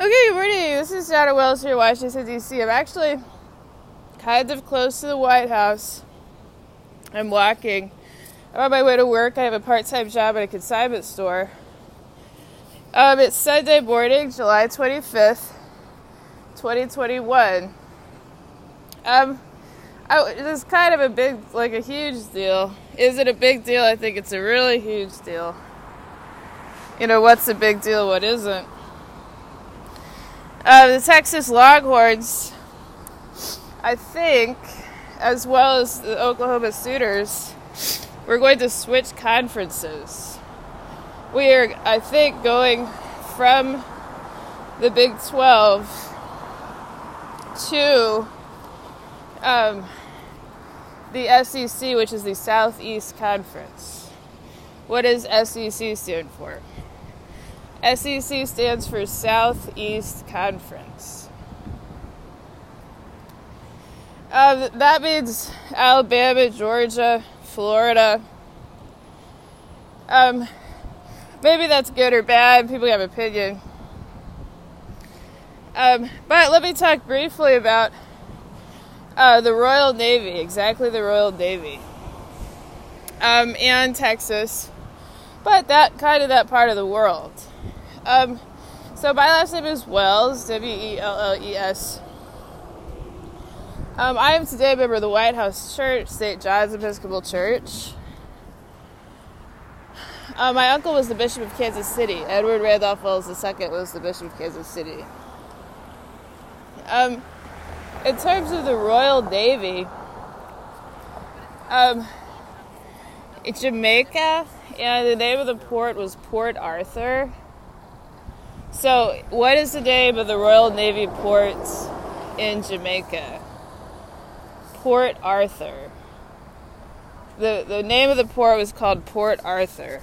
Okay, morning. This is Donna Welles here, Washington, D.C. I'm actually kind of close to the White House. I'm walking. I'm on my way to work. I have a part time job at a consignment store. Um, it's Sunday morning, July 25th, 2021. Um, I, this is kind of a big, like a huge deal. Is it a big deal? I think it's a really huge deal. You know, what's a big deal, what isn't? Uh, the Texas Longhorns, I think, as well as the Oklahoma Sooners, we're going to switch conferences. We are, I think, going from the Big 12 to um, the SEC, which is the Southeast Conference. What does SEC stand for? SEC stands for Southeast Conference. Uh, that means Alabama, Georgia, Florida. Um, maybe that's good or bad. People have opinion. Um, but let me talk briefly about uh, the Royal Navy, exactly the Royal Navy, um, and Texas, but that kind of that part of the world. Um, so my last name is Welles, W E L L E S. Um, I am today a member of the White House Church, St. John's Episcopal Church. Uh, my uncle was the Bishop of Kansas City. Edward Randolph Welles II was the Bishop of Kansas City. Um, in terms of the Royal Navy, um, Jamaica, and the name of the port was Port Arthur. So, what is the name of the Royal Navy ports in Jamaica? Port Arthur. The, the name of the port was called Port Arthur.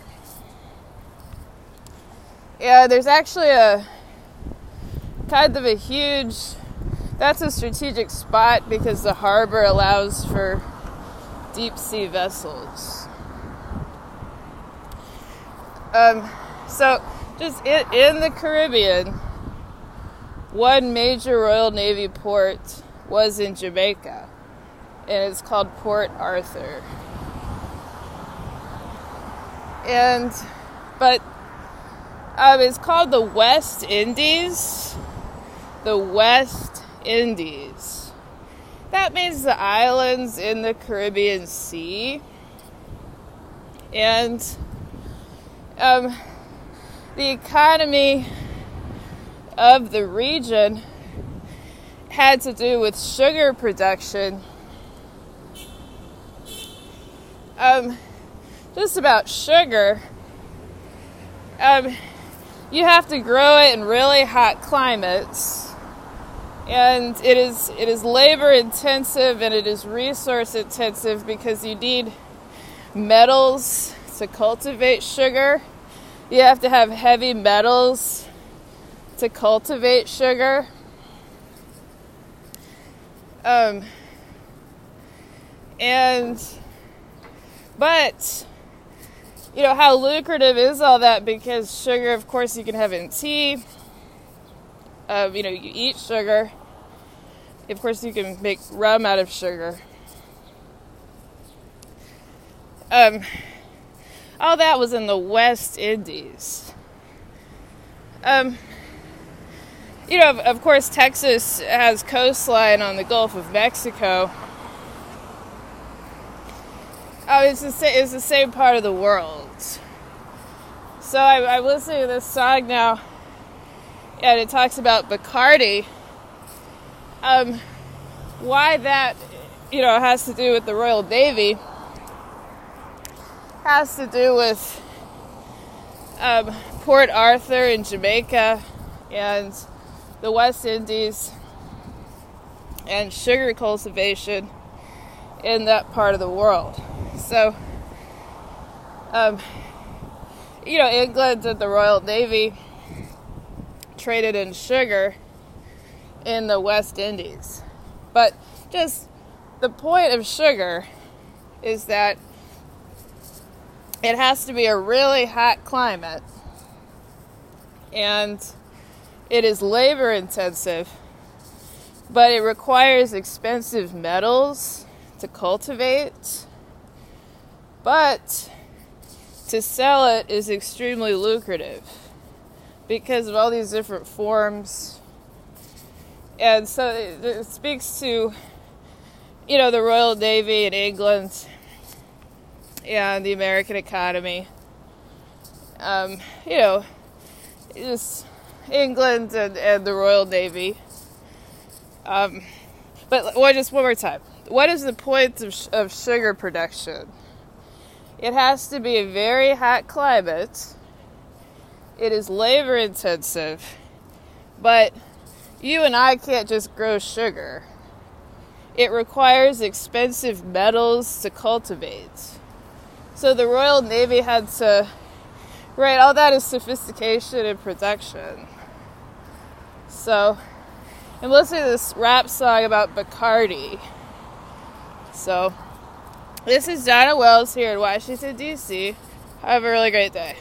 Yeah, there's actually a kind of a huge, that's a strategic spot because the harbor allows for deep sea vessels. Um, so, just in, in the Caribbean, one major Royal Navy port was in Jamaica, and it's called Port Arthur. And, but um, it's called the West Indies. The West Indies. That means the islands in the Caribbean Sea. And, um, the economy of the region had to do with sugar production. Um, just about sugar. Um, you have to grow it in really hot climates, and it is it is labor intensive and it is resource intensive because you need metals to cultivate sugar you have to have heavy metals to cultivate sugar. Um, and, but, you know, how lucrative is all that? Because sugar, of course, you can have in tea. Um, you know, you eat sugar. Of course, you can make rum out of sugar. Um, all that was in the West Indies. Um, you know, of, of course, Texas has coastline on the Gulf of Mexico. Oh, it's the, same, it's the same part of the world. So I, I'm listening to this song now, and it talks about Bacardi. Um, why that, you know, has to do with the Royal Navy has to do with um, Port Arthur in Jamaica and the West Indies and sugar cultivation in that part of the world. So, um, you know, England and the Royal Navy traded in sugar in the West Indies. But just the point of sugar is that it has to be a really hot climate. And It is labor intensive, but it requires expensive metals to cultivate. But to sell it is extremely lucrative because of all these different forms. And so it, it speaks to, you know, the Royal Navy in England and the American economy. Um, you know, just England and, and the Royal Navy. Um, but what, just one more time. What is the point of, of sugar production? It has to be a very hot climate. It is labor intensive. But you and I can't just grow sugar. It requires expensive metals to cultivate. So the Royal Navy had to, right, all that is sophistication and production. So I'm listening to this rap song about Bacardi. So this is Donna Welles here in Washington, D.C. Have a really great day.